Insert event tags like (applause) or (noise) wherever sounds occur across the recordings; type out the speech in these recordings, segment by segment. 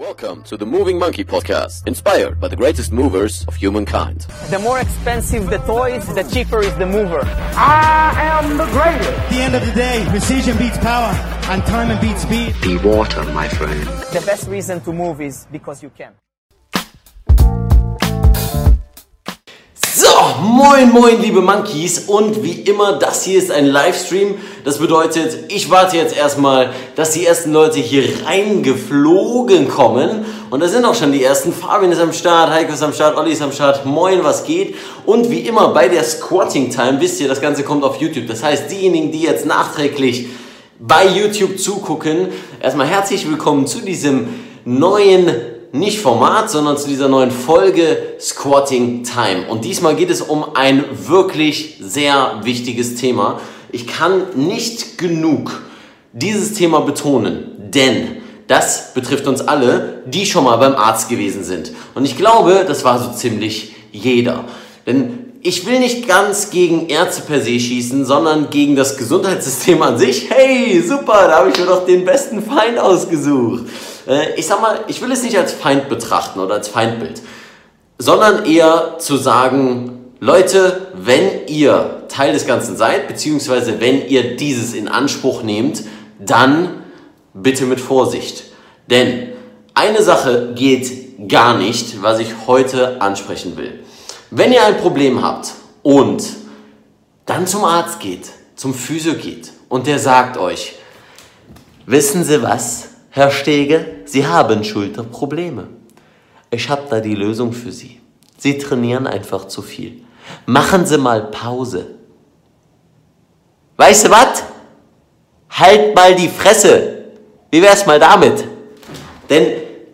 Welcome to the Moving Monkey Podcast, inspired by the greatest movers of humankind. The more expensive the toys, the cheaper is the mover. I am the greatest. At the end of the day, precision beats power, and time beats speed. Be water, my friend. The best reason to move is because you can. So, moin moin liebe Monkeys und wie immer, das hier ist ein Livestream. Das bedeutet, ich warte jetzt erstmal, dass die ersten Leute hier reingeflogen kommen. Und da sind auch schon die ersten. Fabian ist am Start, Heiko ist am Start, Olli ist am Start. Moin, was geht? Und wie immer bei der Squatting Time, wisst ihr, das Ganze kommt auf YouTube. Das heißt, diejenigen, die jetzt nachträglich bei YouTube zugucken, erstmal herzlich willkommen zu diesem neuen nicht Format, sondern zu dieser neuen Folge Squatting Time. Und diesmal geht es um ein wirklich sehr wichtiges Thema. Ich kann nicht genug dieses Thema betonen, denn das betrifft uns alle, die schon mal beim Arzt gewesen sind. Und ich glaube, das war so ziemlich jeder. Denn ich will nicht ganz gegen Ärzte per se schießen, sondern gegen das Gesundheitssystem an sich. Hey, super, da habe ich mir doch den besten Feind ausgesucht. Äh, ich sag mal, ich will es nicht als Feind betrachten oder als Feindbild, sondern eher zu sagen, Leute, wenn ihr Teil des Ganzen seid, beziehungsweise wenn ihr dieses in Anspruch nehmt, dann bitte mit Vorsicht. Denn eine Sache geht gar nicht, was ich heute ansprechen will. Wenn ihr ein Problem habt und dann zum Arzt geht, zum Physio geht und der sagt euch, wissen Sie was, Herr Stege, Sie haben Schulterprobleme. Ich habe da die Lösung für Sie. Sie trainieren einfach zu viel. Machen Sie mal Pause. Weißt du was? Halt mal die Fresse. Wie wär's mal damit? Denn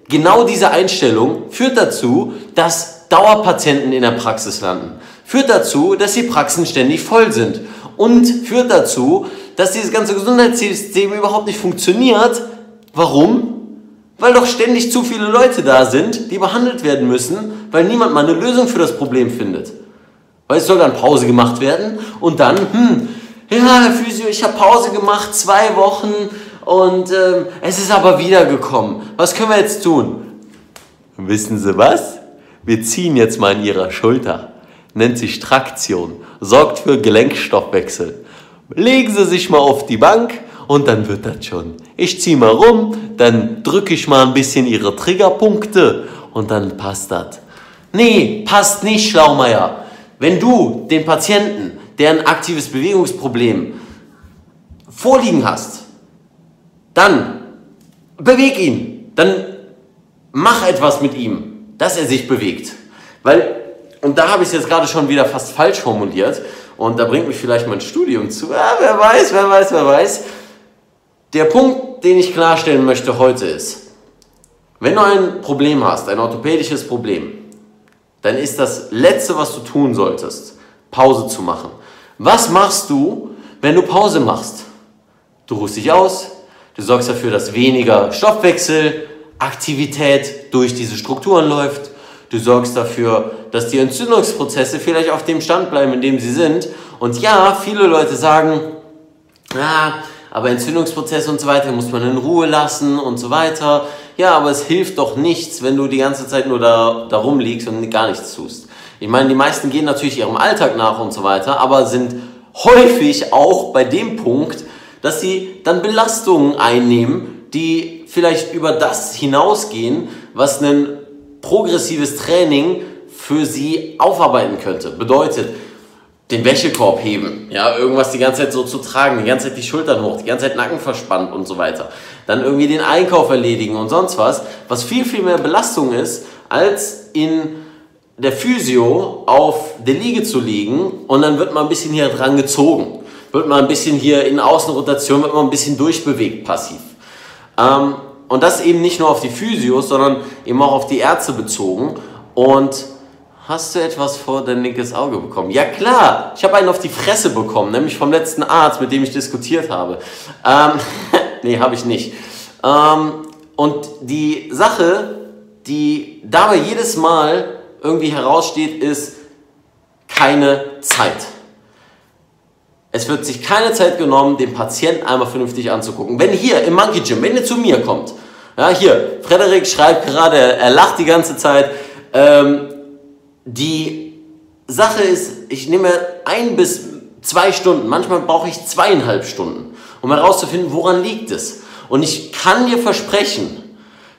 genau diese Einstellung führt dazu, dass Dauerpatienten in der Praxis landen. Führt dazu, dass die Praxen ständig voll sind. Und führt dazu, dass dieses ganze Gesundheitssystem überhaupt nicht funktioniert. Warum? Weil doch ständig zu viele Leute da sind, die behandelt werden müssen, weil niemand mal eine Lösung für das Problem findet. Weil es soll dann Pause gemacht werden und dann, hm, ja, Herr Physio, ich habe Pause gemacht, zwei Wochen und ähm, es ist aber wiedergekommen. Was können wir jetzt tun? Wissen Sie was? Wir ziehen jetzt mal in Ihrer Schulter. Nennt sich Traktion. Sorgt für Gelenkstoffwechsel. Legen Sie sich mal auf die Bank und dann wird das schon. Ich ziehe mal rum, dann drücke ich mal ein bisschen Ihre Triggerpunkte und dann passt das. Nee, passt nicht, Schlaumeier. Wenn du den Patienten, der ein aktives Bewegungsproblem vorliegen hast, dann beweg ihn. Dann mach etwas mit ihm, dass er sich bewegt. Weil, und da habe ich es jetzt gerade schon wieder fast falsch formuliert, und da bringt mich vielleicht mein Studium zu. Ja, wer weiß, wer weiß, wer weiß. Der Punkt, den ich klarstellen möchte heute ist, wenn du ein Problem hast, ein orthopädisches Problem, dann ist das Letzte, was du tun solltest, Pause zu machen. Was machst du, wenn du Pause machst? Du ruhst dich aus, du sorgst dafür, dass weniger Stoffwechsel, Aktivität durch diese Strukturen läuft. Du sorgst dafür, dass die Entzündungsprozesse vielleicht auf dem Stand bleiben, in dem sie sind. Und ja, viele Leute sagen, ja, aber Entzündungsprozesse und so weiter muss man in Ruhe lassen und so weiter. Ja, aber es hilft doch nichts, wenn du die ganze Zeit nur da, da rumliegst und gar nichts tust. Ich meine, die meisten gehen natürlich ihrem Alltag nach und so weiter, aber sind häufig auch bei dem Punkt, dass sie dann Belastungen einnehmen, die vielleicht über das hinausgehen, was ein progressives Training für sie aufarbeiten könnte. Bedeutet, den Wäschekorb heben, ja, irgendwas die ganze Zeit so zu tragen, die ganze Zeit die Schultern hoch, die ganze Zeit Nacken verspannt und so weiter. Dann irgendwie den Einkauf erledigen und sonst was, was viel, viel mehr Belastung ist, als in der Physio auf der Liege zu liegen und dann wird man ein bisschen hier dran gezogen. Wird man ein bisschen hier in Außenrotation, wird man ein bisschen durchbewegt passiv. Ähm, und das eben nicht nur auf die Physios, sondern eben auch auf die Ärzte bezogen. Und hast du etwas vor dein linkes Auge bekommen? Ja klar, ich habe einen auf die Fresse bekommen, nämlich vom letzten Arzt, mit dem ich diskutiert habe. Ähm, (laughs) nee, habe ich nicht. Ähm, und die Sache, die dabei jedes Mal irgendwie heraussteht, ist keine Zeit. Es wird sich keine Zeit genommen, den Patienten einmal vernünftig anzugucken. Wenn hier im Monkey Gym, wenn ihr zu mir kommt, Ja, hier, Frederik schreibt gerade, er lacht die ganze Zeit. Ähm, die Sache ist, ich nehme ein bis zwei Stunden, manchmal brauche ich zweieinhalb Stunden, um herauszufinden, woran liegt es. Und ich kann dir versprechen,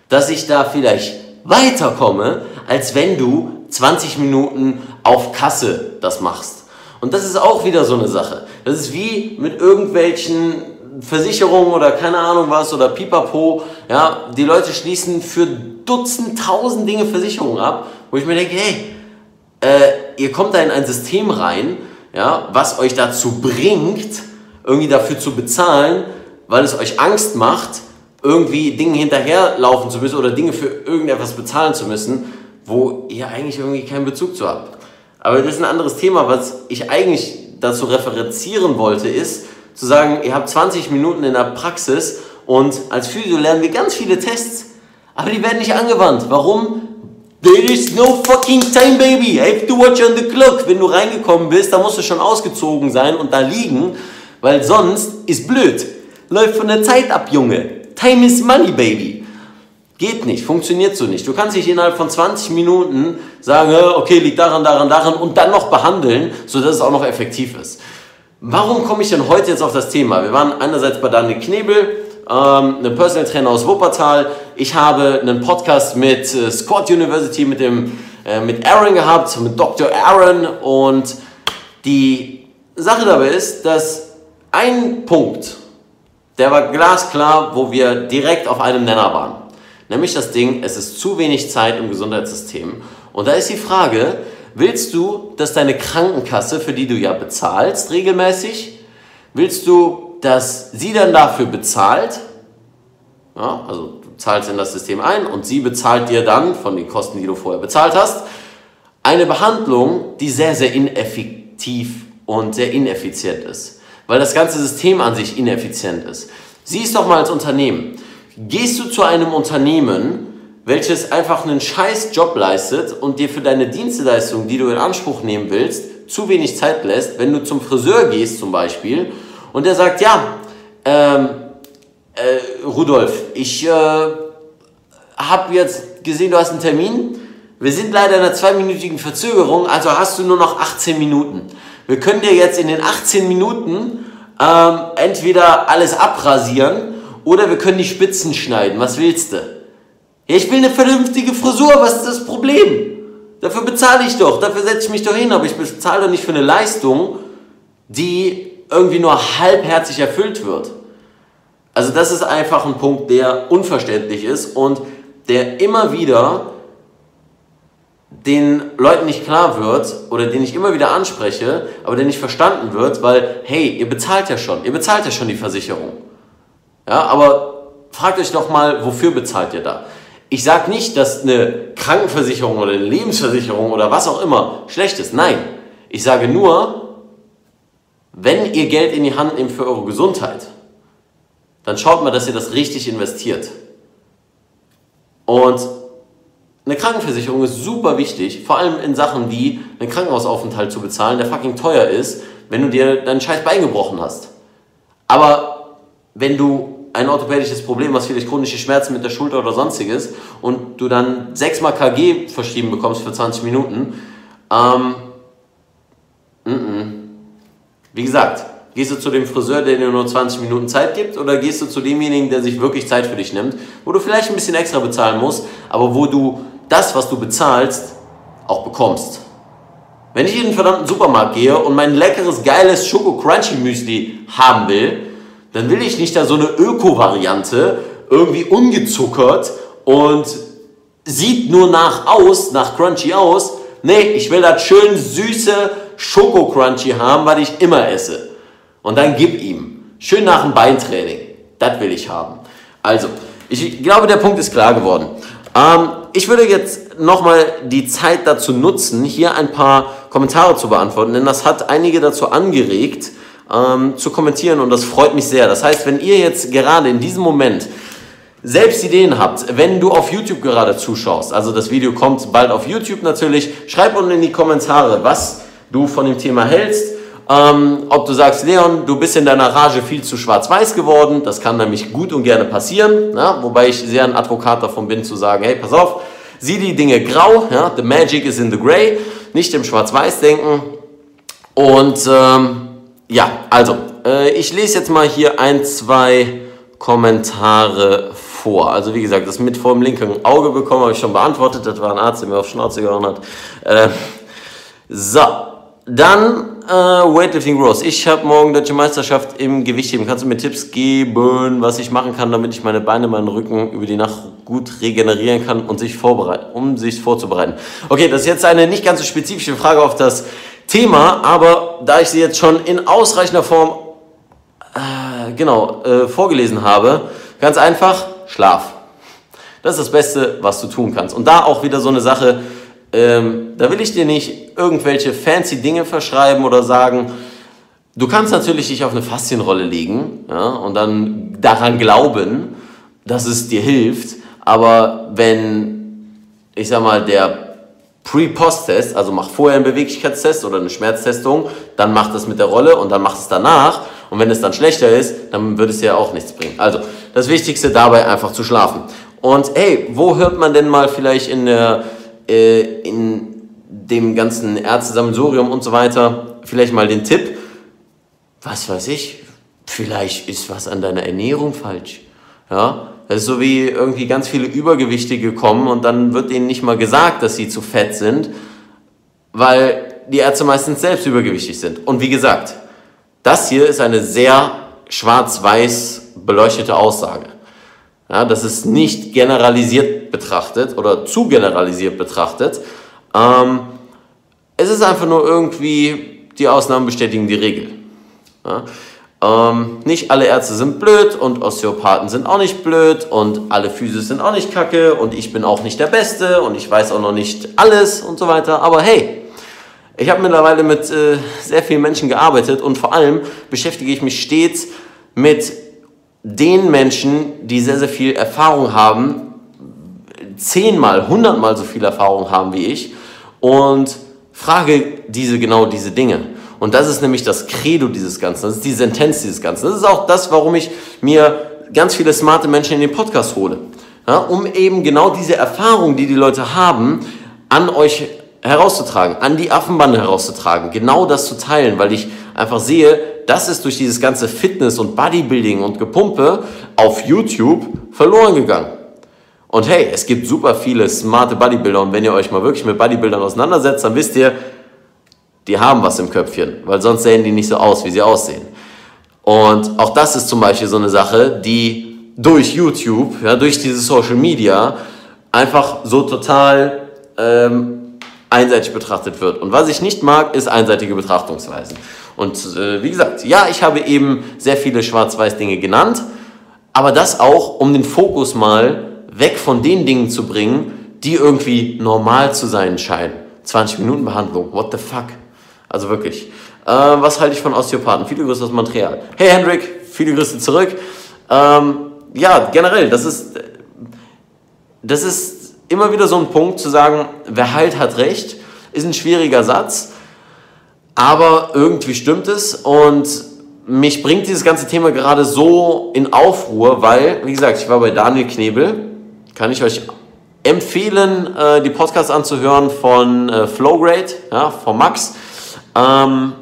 dass ich da vielleicht weiterkomme, als wenn du 20 Minuten auf Kasse das machst. Und das ist auch wieder so eine Sache. Das ist wie mit irgendwelchen Versicherungen oder keine Ahnung was oder Pipapo. Ja, die Leute schließen für Dutzend, tausend Dinge Versicherungen ab, wo ich mir denke, hey, äh, ihr kommt da in ein System rein, ja, was euch dazu bringt, irgendwie dafür zu bezahlen, weil es euch Angst macht, irgendwie Dinge hinterherlaufen zu müssen oder Dinge für irgendetwas bezahlen zu müssen, wo ihr eigentlich irgendwie keinen Bezug zu habt. Aber das ist ein anderes Thema, was ich eigentlich dazu referenzieren wollte, ist zu sagen, ihr habt 20 Minuten in der Praxis und als Physio lernen wir ganz viele Tests, aber die werden nicht angewandt. Warum? There is no fucking time, baby. I have to watch on the clock. Wenn du reingekommen bist, dann musst du schon ausgezogen sein und da liegen, weil sonst ist blöd. Läuft von der Zeit ab, Junge. Time is money, baby. Geht nicht, funktioniert so nicht. Du kannst nicht innerhalb von 20 Minuten sagen, okay, liegt daran, daran, daran und dann noch behandeln, sodass es auch noch effektiv ist. Warum komme ich denn heute jetzt auf das Thema? Wir waren einerseits bei Daniel Knebel, ähm, einem Personal Trainer aus Wuppertal. Ich habe einen Podcast mit äh, Scott University, mit, dem, äh, mit Aaron gehabt, mit Dr. Aaron. Und die Sache dabei ist, dass ein Punkt, der war glasklar, wo wir direkt auf einem Nenner waren. Nämlich das Ding, es ist zu wenig Zeit im Gesundheitssystem. Und da ist die Frage, willst du, dass deine Krankenkasse, für die du ja bezahlst regelmäßig, willst du, dass sie dann dafür bezahlt? Ja, also du zahlst in das System ein und sie bezahlt dir dann von den Kosten, die du vorher bezahlt hast, eine Behandlung, die sehr, sehr ineffektiv und sehr ineffizient ist weil das ganze System an sich ineffizient ist. Sieh es doch mal als Unternehmen. Gehst du zu einem Unternehmen, welches einfach einen scheiß Job leistet und dir für deine Dienstleistung, die du in Anspruch nehmen willst, zu wenig Zeit lässt, wenn du zum Friseur gehst zum Beispiel und der sagt, ja, ähm, äh, Rudolf, ich äh, habe jetzt gesehen, du hast einen Termin. Wir sind leider in einer zweiminütigen Verzögerung, also hast du nur noch 18 Minuten. Wir können dir jetzt in den 18 Minuten ähm, entweder alles abrasieren oder wir können die Spitzen schneiden. Was willst du? Ja, ich will eine vernünftige Frisur. Was ist das Problem? Dafür bezahle ich doch. Dafür setze ich mich doch hin. Aber ich bezahle doch nicht für eine Leistung, die irgendwie nur halbherzig erfüllt wird. Also das ist einfach ein Punkt, der unverständlich ist und der immer wieder den Leuten nicht klar wird oder den ich immer wieder anspreche, aber der nicht verstanden wird, weil, hey, ihr bezahlt ja schon, ihr bezahlt ja schon die Versicherung. Ja, aber fragt euch doch mal, wofür bezahlt ihr da? Ich sage nicht, dass eine Krankenversicherung oder eine Lebensversicherung oder was auch immer schlecht ist. Nein, ich sage nur, wenn ihr Geld in die Hand nehmt für eure Gesundheit, dann schaut mal, dass ihr das richtig investiert. Und eine Krankenversicherung ist super wichtig, vor allem in Sachen wie einen Krankenhausaufenthalt zu bezahlen, der fucking teuer ist, wenn du dir deinen scheiß Bein gebrochen hast. Aber wenn du ein orthopädisches Problem hast, vielleicht chronische Schmerzen mit der Schulter oder sonstiges, und du dann sechsmal KG verschrieben bekommst für 20 Minuten, ähm, n -n. Wie gesagt, gehst du zu dem Friseur, der dir nur 20 Minuten Zeit gibt, oder gehst du zu demjenigen, der sich wirklich Zeit für dich nimmt, wo du vielleicht ein bisschen extra bezahlen musst, aber wo du das, was du bezahlst, auch bekommst. Wenn ich in den verdammten Supermarkt gehe und mein leckeres, geiles Schoko-Crunchy-Müsli haben will, dann will ich nicht da so eine Öko-Variante, irgendwie ungezuckert und sieht nur nach aus, nach Crunchy aus. Nee, ich will das schön süße Schoko-Crunchy haben, was ich immer esse. Und dann gib ihm. Schön nach dem Beintraining. Das will ich haben. Also, ich glaube, der Punkt ist klar geworden. Ähm, ich würde jetzt nochmal die Zeit dazu nutzen, hier ein paar Kommentare zu beantworten, denn das hat einige dazu angeregt, ähm, zu kommentieren und das freut mich sehr. Das heißt, wenn ihr jetzt gerade in diesem Moment selbst Ideen habt, wenn du auf YouTube gerade zuschaust, also das Video kommt bald auf YouTube natürlich, schreib unten in die Kommentare, was du von dem Thema hältst Ähm, ob du sagst, Leon, du bist in deiner Rage viel zu schwarz-weiß geworden, das kann nämlich gut und gerne passieren, ja? wobei ich sehr ein Advokat davon bin zu sagen, hey, pass auf, sieh die Dinge grau, ja? the magic is in the gray, nicht im schwarz-weiß denken. Und ähm, ja, also, äh, ich lese jetzt mal hier ein, zwei Kommentare vor. Also wie gesagt, das mit vor dem linken Auge bekommen habe ich schon beantwortet. Das war ein Arzt, der mir auf Schnauze gehauen hat. Äh, so, dann äh, Weightlifting Rose. Ich habe morgen deutsche Meisterschaft im Gewichtheben. Kannst du mir Tipps geben, was ich machen kann, damit ich meine Beine, meinen Rücken über die Nacht gut regenerieren kann und sich vorbereiten, um sich vorzubereiten? Okay, das ist jetzt eine nicht ganz so spezifische Frage auf das Thema, aber da ich sie jetzt schon in ausreichender Form äh, genau äh, vorgelesen habe, ganz einfach Schlaf. Das ist das Beste, was du tun kannst. Und da auch wieder so eine Sache, ähm, da will ich dir nicht irgendwelche fancy Dinge verschreiben oder sagen, du kannst natürlich dich auf eine Faszienrolle legen ja, und dann daran glauben, dass es dir hilft, aber wenn, ich sag mal, der Pre-Post-Test, also mach vorher einen Beweglichkeitstest oder eine Schmerztestung, dann mach das mit der Rolle und dann mach es danach. Und wenn es dann schlechter ist, dann würde es ja auch nichts bringen. Also das Wichtigste dabei einfach zu schlafen. Und hey, wo hört man denn mal vielleicht in, der, äh, in dem ganzen Ärztesammelsurium und so weiter vielleicht mal den Tipp, was weiß ich, vielleicht ist was an deiner Ernährung falsch. Ja, das ist so wie irgendwie ganz viele Übergewichtige kommen und dann wird ihnen nicht mal gesagt, dass sie zu fett sind, weil die Ärzte meistens selbst übergewichtig sind. Und wie gesagt, das hier ist eine sehr schwarz-weiß beleuchtete Aussage. Ja, das ist nicht generalisiert betrachtet oder zu generalisiert betrachtet. Ähm, es ist einfach nur irgendwie, die Ausnahmen bestätigen die Regel. Ja? Ähm, nicht alle Ärzte sind blöd und Osteopathen sind auch nicht blöd und alle Physios sind auch nicht kacke und ich bin auch nicht der Beste und ich weiß auch noch nicht alles und so weiter. Aber hey, ich habe mittlerweile mit äh, sehr vielen Menschen gearbeitet und vor allem beschäftige ich mich stets mit den Menschen, die sehr, sehr viel Erfahrung haben, zehnmal, hundertmal so viel Erfahrung haben wie ich und frage diese genau diese Dinge. Und das ist nämlich das Credo dieses Ganzen, das ist die Sentenz dieses Ganzen. Das ist auch das, warum ich mir ganz viele smarte Menschen in den Podcast hole. Ja, um eben genau diese Erfahrung, die die Leute haben, an euch herauszutragen, an die Affenbande herauszutragen, genau das zu teilen, weil ich einfach sehe, das ist durch dieses ganze Fitness und Bodybuilding und Gepumpe auf YouTube verloren gegangen. Und hey, es gibt super viele smarte Bodybuilder und wenn ihr euch mal wirklich mit Bodybuildern auseinandersetzt, dann wisst ihr, die haben was im Köpfchen, weil sonst sehen die nicht so aus, wie sie aussehen. Und auch das ist zum Beispiel so eine Sache, die durch YouTube, ja, durch diese Social Media einfach so total ähm, einseitig betrachtet wird. Und was ich nicht mag, ist einseitige Betrachtungsweisen. Und äh, wie gesagt, ja, ich habe eben sehr viele Schwarz-Weiß-Dinge genannt, aber das auch, um den Fokus mal weg von den Dingen zu bringen, die irgendwie normal zu sein scheinen. 20 Minuten Behandlung, what the fuck? Also wirklich. Äh, was halte ich von Osteopathen? Viele Grüße aus Montreal. Hey Hendrik, viele Grüße zurück. Ähm, ja, generell, das ist, das ist immer wieder so ein Punkt zu sagen, wer heilt, hat recht. Ist ein schwieriger Satz, aber irgendwie stimmt es und mich bringt dieses ganze Thema gerade so in Aufruhr, weil, wie gesagt, ich war bei Daniel Knebel. Kann ich euch empfehlen, äh, die Podcasts anzuhören von äh, Flowgrade, ja, von Max. Ähm,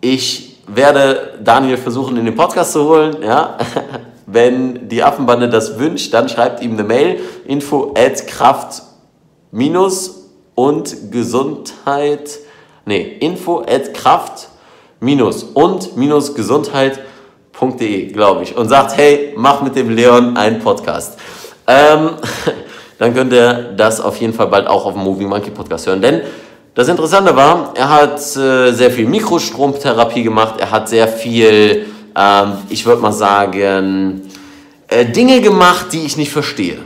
ich werde Daniel versuchen, in den Podcast zu holen. Ja? (laughs) Wenn die Affenbande das wünscht, dann schreibt ihm eine Mail. Info at Kraft minus und Gesundheit. Nee, info at Kraft minus und minus Gesundheit.de, glaube ich. Und sagt, hey, mach mit dem Leon einen Podcast. Ähm, (laughs) dann könnt ihr das auf jeden Fall bald auch auf dem Moving Monkey Podcast hören. Denn das Interessante war, er hat äh, sehr viel Mikrostromtherapie gemacht, er hat sehr viel, ähm, ich würde mal sagen, äh, Dinge gemacht, die ich nicht verstehe.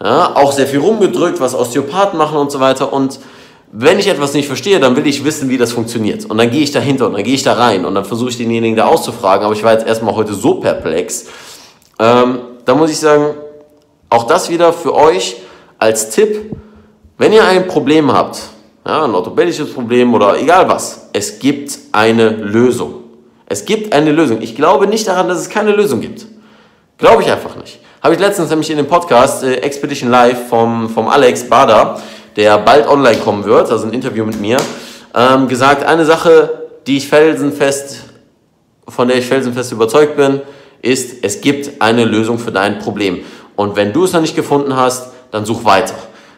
Ja, auch sehr viel rumgedrückt, was Osteopathen machen und so weiter. Und wenn ich etwas nicht verstehe, dann will ich wissen, wie das funktioniert. Und dann gehe ich dahinter und dann gehe ich da rein und dann versuche ich denjenigen da auszufragen. Aber ich war jetzt erstmal heute so perplex. Ähm, da muss ich sagen, auch das wieder für euch als Tipp, wenn ihr ein Problem habt, ja, ein orthopädisches Problem oder egal was. Es gibt eine Lösung. Es gibt eine Lösung. Ich glaube nicht daran, dass es keine Lösung gibt. Glaube ich einfach nicht. Habe ich letztens nämlich in dem Podcast äh, Expedition Live vom, vom Alex Bader, der bald online kommen wird, also ein Interview mit mir, ähm, gesagt, eine Sache, die ich felsenfest, von der ich felsenfest überzeugt bin, ist, es gibt eine Lösung für dein Problem. Und wenn du es noch nicht gefunden hast, dann such weiter.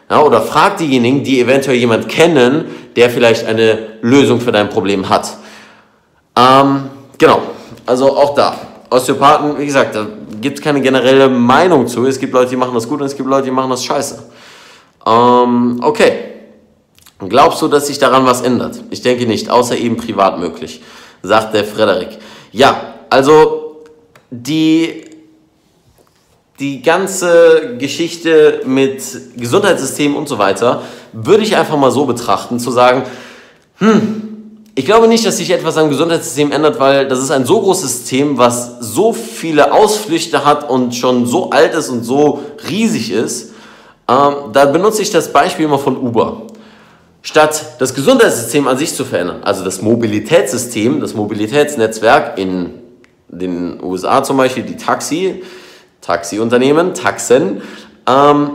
Ja, oder frag diejenigen, die eventuell jemand kennen, der vielleicht eine Lösung für dein Problem hat. Ähm, genau, also auch da. Osteopathen, wie gesagt, da gibt es keine generelle Meinung zu. Es gibt Leute, die machen das gut und es gibt Leute, die machen das scheiße. Ähm, okay. Glaubst du, dass sich daran was ändert? Ich denke nicht, außer eben privat möglich, sagt der Frederik. Ja, also die die ganze Geschichte mit Gesundheitssystem und so weiter würde ich einfach mal so betrachten, zu sagen, hm, ich glaube nicht, dass sich etwas am Gesundheitssystem ändert, weil das ist ein so großes System, was so viele Ausflüchte hat und schon so alt ist und so riesig ist. Ähm, da benutze ich das Beispiel immer von Uber. Statt das Gesundheitssystem an sich zu verändern, also das Mobilitätssystem, das Mobilitätsnetzwerk in den USA zum Beispiel, die Taxi, Taxiunternehmen, Taxen, ähm,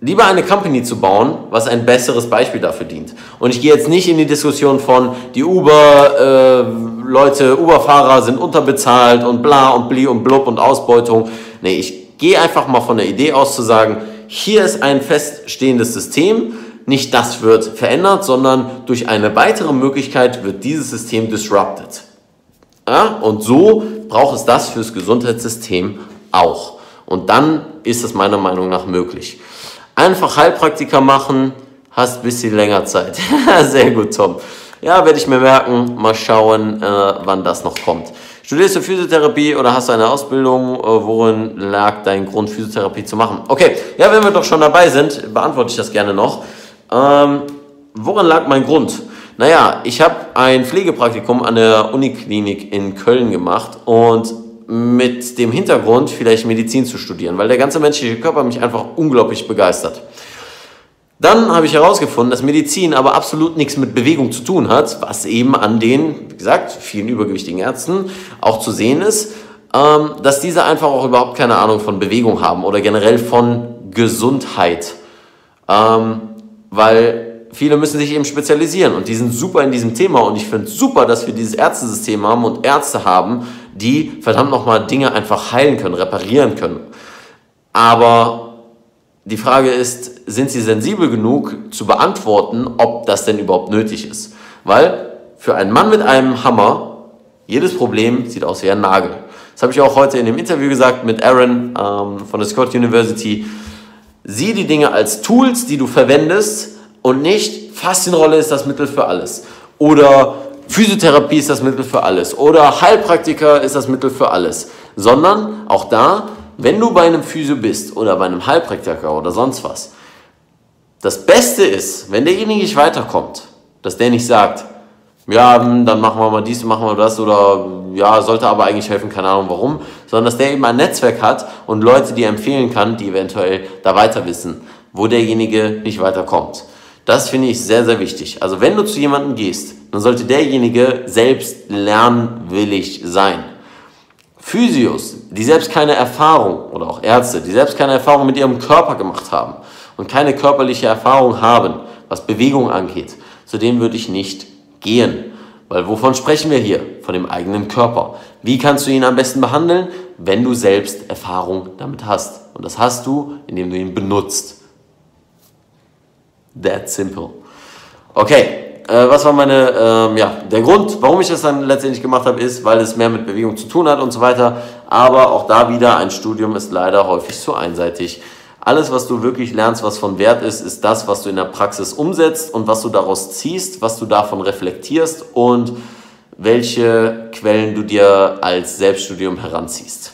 lieber eine Company zu bauen, was ein besseres Beispiel dafür dient. Und ich gehe jetzt nicht in die Diskussion von, die Uber-Leute, äh, Uber-Fahrer sind unterbezahlt und bla und bli und blub und Ausbeutung. Nee, ich gehe einfach mal von der Idee aus zu sagen, hier ist ein feststehendes System, nicht das wird verändert, sondern durch eine weitere Möglichkeit wird dieses System disrupted. Ja? Und so braucht es das fürs Gesundheitssystem auch. Und dann ist es meiner Meinung nach möglich. Einfach Heilpraktiker machen, hast ein bisschen länger Zeit. (laughs) Sehr gut, Tom. Ja, werde ich mir merken. Mal schauen, äh, wann das noch kommt. Studierst du Physiotherapie oder hast du eine Ausbildung? Äh, worin lag dein Grund, Physiotherapie zu machen? Okay, ja, wenn wir doch schon dabei sind, beantworte ich das gerne noch. Ähm, worin lag mein Grund? Naja, ich habe ein Pflegepraktikum an der Uniklinik in Köln gemacht und mit dem Hintergrund, vielleicht Medizin zu studieren, weil der ganze menschliche Körper mich einfach unglaublich begeistert. Dann habe ich herausgefunden, dass Medizin aber absolut nichts mit Bewegung zu tun hat, was eben an den, wie gesagt, vielen übergewichtigen Ärzten auch zu sehen ist, ähm, dass diese einfach auch überhaupt keine Ahnung von Bewegung haben oder generell von Gesundheit. Ähm, weil viele müssen sich eben spezialisieren und die sind super in diesem Thema und ich finde super, dass wir dieses Ärztesystem haben und Ärzte haben, die verdammt nochmal Dinge einfach heilen können, reparieren können. Aber die Frage ist, sind sie sensibel genug zu beantworten, ob das denn überhaupt nötig ist? Weil für einen Mann mit einem Hammer, jedes Problem sieht aus wie ein Nagel. Das habe ich auch heute in dem Interview gesagt mit Aaron ähm, von der Scott University. Sieh die Dinge als Tools, die du verwendest und nicht Faszienrolle ist das Mittel für alles. Oder Physiotherapie ist das Mittel für alles oder Heilpraktiker ist das Mittel für alles, sondern auch da, wenn du bei einem Physio bist oder bei einem Heilpraktiker oder sonst was, das Beste ist, wenn derjenige nicht weiterkommt, dass der nicht sagt, ja, hm, dann machen wir mal dies, machen wir das oder ja, sollte aber eigentlich helfen, keine Ahnung warum, sondern dass der eben ein Netzwerk hat und Leute, die er empfehlen kann, die eventuell da weiter wissen, wo derjenige nicht weiterkommt. Das finde ich sehr, sehr wichtig. Also wenn du zu jemandem gehst, dann sollte derjenige selbst lernwillig sein. Physios, die selbst keine Erfahrung, oder auch Ärzte, die selbst keine Erfahrung mit ihrem Körper gemacht haben und keine körperliche Erfahrung haben, was Bewegung angeht, zu denen würde ich nicht gehen. Weil wovon sprechen wir hier? Von dem eigenen Körper. Wie kannst du ihn am besten behandeln? Wenn du selbst Erfahrung damit hast. Und das hast du, indem du ihn benutzt. That simple. Okay, äh, was war meine, ähm, ja, der Grund, warum ich das dann letztendlich gemacht habe, ist, weil es mehr mit Bewegung zu tun hat und so weiter. Aber auch da wieder, ein Studium ist leider häufig zu einseitig. Alles, was du wirklich lernst, was von Wert ist, ist das, was du in der Praxis umsetzt und was du daraus ziehst, was du davon reflektierst und welche Quellen du dir als Selbststudium heranziehst.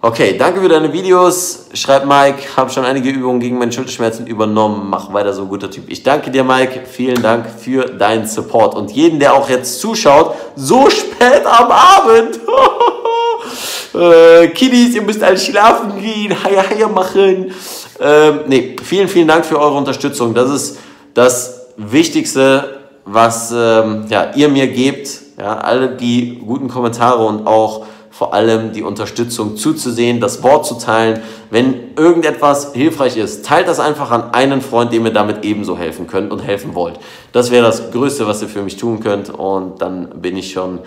Okay, danke für deine Videos. Schreib Mike, habe schon einige Übungen gegen meine Schulterschmerzen übernommen. Mach weiter so, guter Typ. Ich danke dir, Mike. Vielen Dank für deinen Support. Und jeden, der auch jetzt zuschaut, so spät am Abend. (laughs) äh, Kiddies, ihr müsst alle schlafen gehen, Haia Haia machen. Ähm, nee, vielen, vielen Dank für eure Unterstützung. Das ist das Wichtigste, was ähm, ja, ihr mir gebt, ja, alle die guten Kommentare und auch vor allem die Unterstützung zuzusehen, das Wort zu teilen. Wenn irgendetwas hilfreich ist, teilt das einfach an einen Freund, dem ihr damit ebenso helfen könnt und helfen wollt. Das wäre das Größte, was ihr für mich tun könnt und dann bin ich schon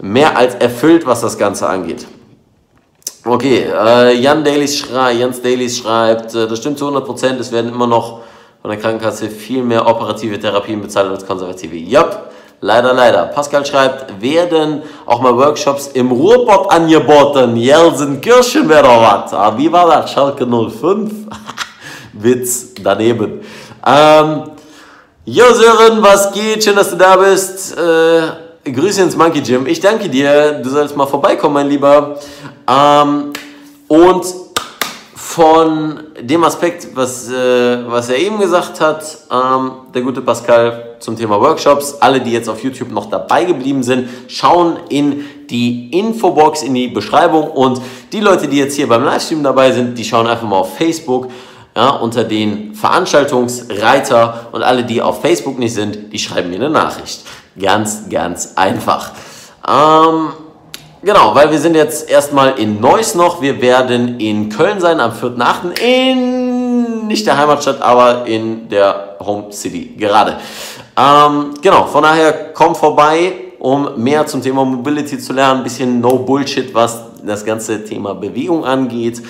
mehr als erfüllt, was das Ganze angeht. Okay, äh, Jan Dailies schrei, Jans Dailies schreibt, äh, das stimmt zu 100 Prozent, es werden immer noch von der Krankenkasse viel mehr operative Therapien bezahlt als konservative. Jupp, leider, leider. Pascal schreibt, werden auch mal Workshops im Ruhrpott angeboten? Jelsenkirchen wäre doch was. Ah, wie war das? Schalke 05? (laughs) Witz daneben. Ähm, jo Sören, was geht? Schön, dass du da bist. Äh, Grüße ins Monkey Gym. Ich danke dir. Du sollst mal vorbeikommen, mein Lieber. Ähm, und von dem Aspekt, was, äh, was er eben gesagt hat, ähm, der gute Pascal zum Thema Workshops, alle, die jetzt auf YouTube noch dabei geblieben sind, schauen in die Infobox, in die Beschreibung und die Leute, die jetzt hier beim Livestream dabei sind, die schauen einfach mal auf Facebook ja, unter den Veranstaltungsreiter und alle, die auf Facebook nicht sind, die schreiben mir eine Nachricht. Ganz, ganz einfach. Ähm, Genau, weil wir sind jetzt erstmal in Neuss noch. Wir werden in Köln sein am 4.8. in nicht der Heimatstadt, aber in der Home City gerade. Ähm, genau, von daher komm vorbei, um mehr zum Thema Mobility zu lernen. Ein bisschen No Bullshit, was das ganze Thema Bewegung angeht.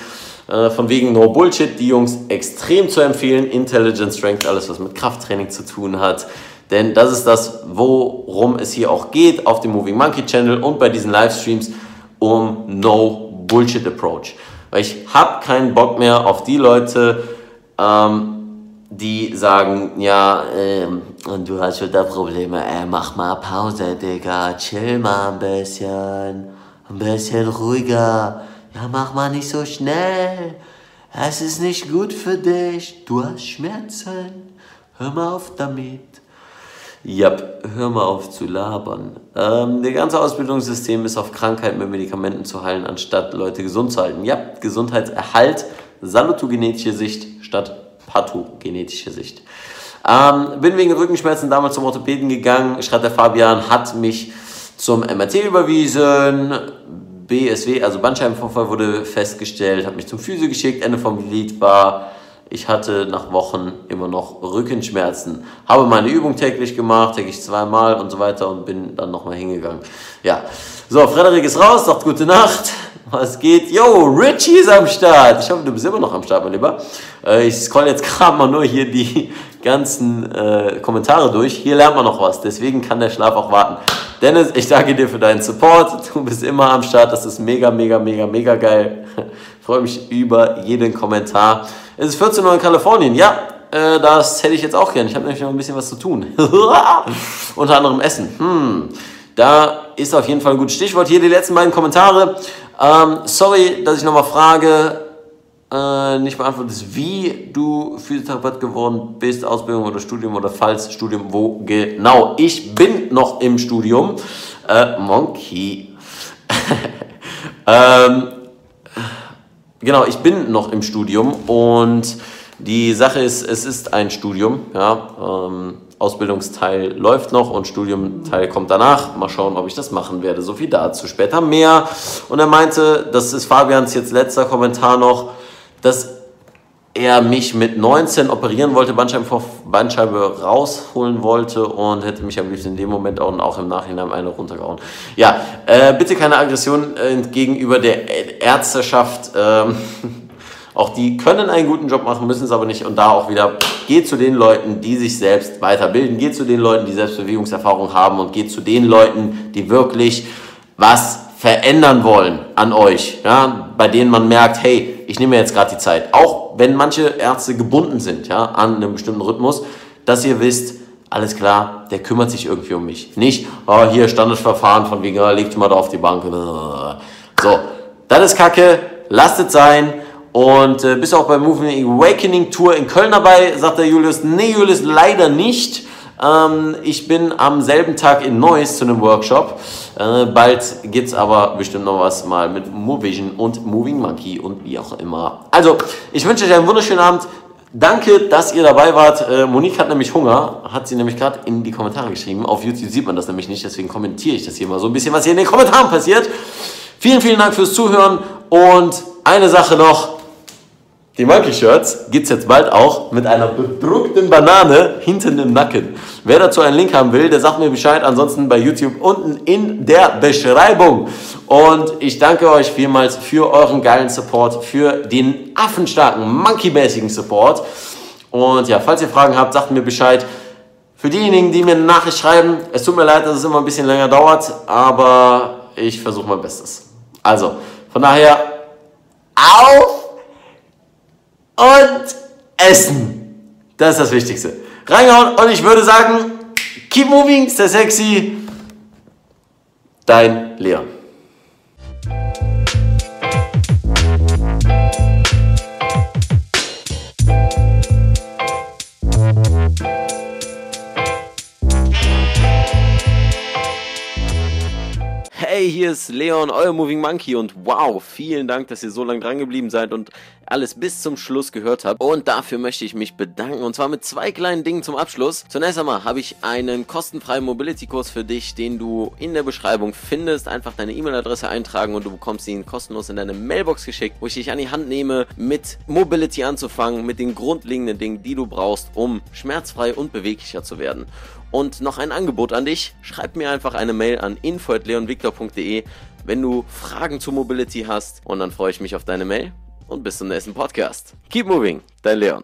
Äh, von wegen No Bullshit, die Jungs extrem zu empfehlen. Intelligent Strength, alles was mit Krafttraining zu tun hat. Denn das ist das, worum es hier auch geht auf dem Moving Monkey Channel und bei diesen Livestreams um No Bullshit Approach. Weil ich habe keinen Bock mehr auf die Leute, ähm, die sagen, ja, ähm, du hast da Probleme, ey, mach mal Pause, Digga, chill mal ein bisschen, ein bisschen ruhiger, ja, mach mal nicht so schnell, es ist nicht gut für dich, du hast Schmerzen, hör mal auf damit. Ja, hör mal auf zu labern. Ähm, der ganze Ausbildungssystem ist auf Krankheiten mit Medikamenten zu heilen, anstatt Leute gesund zu halten. Ja, Gesundheitserhalt, salutogenetische Sicht statt pathogenetische Sicht. Ähm, bin wegen Rückenschmerzen damals zum Orthopäden gegangen. Schreibt der Fabian, hat mich zum MRT überwiesen. BSW, also Bandscheibenvorfall wurde festgestellt, hat mich zum Physio geschickt. Ende vom Lied war ich hatte nach Wochen immer noch Rückenschmerzen. Habe meine Übung täglich gemacht, täglich zweimal und so weiter und bin dann nochmal hingegangen. Ja, so, Frederik ist raus, sagt gute Nacht. Was geht? Yo, Richie ist am Start. Ich hoffe, du bist immer noch am Start, mein Lieber. Äh, ich scroll jetzt (laughs) gerade mal nur hier die ganzen äh, Kommentare durch. Hier lernt man noch was, deswegen kann der Schlaf auch warten. Dennis, ich danke dir für deinen Support. Du bist immer am Start. Das ist mega, mega, mega, mega geil. Ich (laughs) freue mich über jeden Kommentar. Es ist 14 Uhr in Kalifornien. Ja, äh, das hätte ich jetzt auch gern. Ich habe nämlich noch ein bisschen was zu tun. (laughs) Unter anderem Essen. Hm. Da ist auf jeden Fall ein gutes Stichwort. Hier die letzten beiden Kommentare. Ähm, sorry, dass ich nochmal frage, äh, nicht beantwortet wie du Physiotherapeut geworden bist, Ausbildung oder Studium oder falls Studium, wo genau. Ich bin noch im Studium. Äh, Monkey. (laughs) ähm, Genau, ich bin noch im Studium und die Sache ist, es ist ein Studium. Ja, ähm, Ausbildungsteil läuft noch und Studiumteil kommt danach. Mal schauen, ob ich das machen werde. So viel dazu. Später mehr. Und er meinte, das ist Fabians jetzt letzter Kommentar noch, dass er mich mit 19 operieren wollte, Bandscheibe, Bandscheibe rausholen wollte und hätte mich am liebsten in dem Moment auch, auch im Nachhinein eine runtergehauen. Ja, äh, bitte keine Aggression äh, gegenüber der Ärzteschaft. Ähm, (laughs) auch die können einen guten Job machen, müssen es aber nicht. Und da auch wieder, geht zu den Leuten, die sich selbst weiterbilden, geht zu den Leuten, die Selbstbewegungserfahrung haben und geht zu den Leuten, die wirklich was verändern wollen an euch, ja, bei denen man merkt, hey, ich nehme mir jetzt gerade die Zeit, auch wenn manche Ärzte gebunden sind, ja, an einem bestimmten Rhythmus, dass ihr wisst, alles klar, der kümmert sich irgendwie um mich. Nicht, oh, hier Standardverfahren von wegen, oh, legt mal da auf die Bank. So, das ist Kacke, lasst es sein. Und äh, bist auch beim Movement Awakening Tour in Köln dabei? Sagt der Julius. Nee, Julius, leider nicht. Ähm, ich bin am selben Tag in Neuss zu einem Workshop. Äh, bald gibt es aber bestimmt noch was mal mit Movision und Moving Monkey und wie auch immer. Also, ich wünsche euch einen wunderschönen Abend. Danke, dass ihr dabei wart. Äh, Monique hat nämlich Hunger, hat sie nämlich gerade in die Kommentare geschrieben. Auf YouTube sieht man das nämlich nicht, deswegen kommentiere ich das hier mal so ein bisschen, was hier in den Kommentaren passiert. Vielen, vielen Dank fürs Zuhören und eine Sache noch. Die Monkey Shirts gibt es jetzt bald auch mit einer bedruckten Banane hinten im Nacken. Wer dazu einen Link haben will, der sagt mir Bescheid. Ansonsten bei YouTube unten in der Beschreibung. Und ich danke euch vielmals für euren geilen Support, für den affenstarken, monkeymäßigen Support. Und ja, falls ihr Fragen habt, sagt mir Bescheid. Für diejenigen, die mir eine Nachricht schreiben, es tut mir leid, dass es immer ein bisschen länger dauert, aber ich versuche mein Bestes. Also, von daher, auf und essen. Das ist das Wichtigste. Reingehauen und ich würde sagen, keep moving, stay sexy. Dein Leon. Hier ist Leon, euer Moving Monkey und wow, vielen Dank, dass ihr so lange dran geblieben seid und alles bis zum Schluss gehört habt. Und dafür möchte ich mich bedanken und zwar mit zwei kleinen Dingen zum Abschluss. Zunächst einmal habe ich einen kostenfreien Mobility-Kurs für dich, den du in der Beschreibung findest. Einfach deine E-Mail-Adresse eintragen und du bekommst ihn kostenlos in deine Mailbox geschickt, wo ich dich an die Hand nehme, mit Mobility anzufangen, mit den grundlegenden Dingen, die du brauchst, um schmerzfrei und beweglicher zu werden. Und noch ein Angebot an dich. Schreib mir einfach eine Mail an info.leonvictor.de, wenn du Fragen zu Mobility hast. Und dann freue ich mich auf deine Mail und bis zum nächsten Podcast. Keep moving, dein Leon.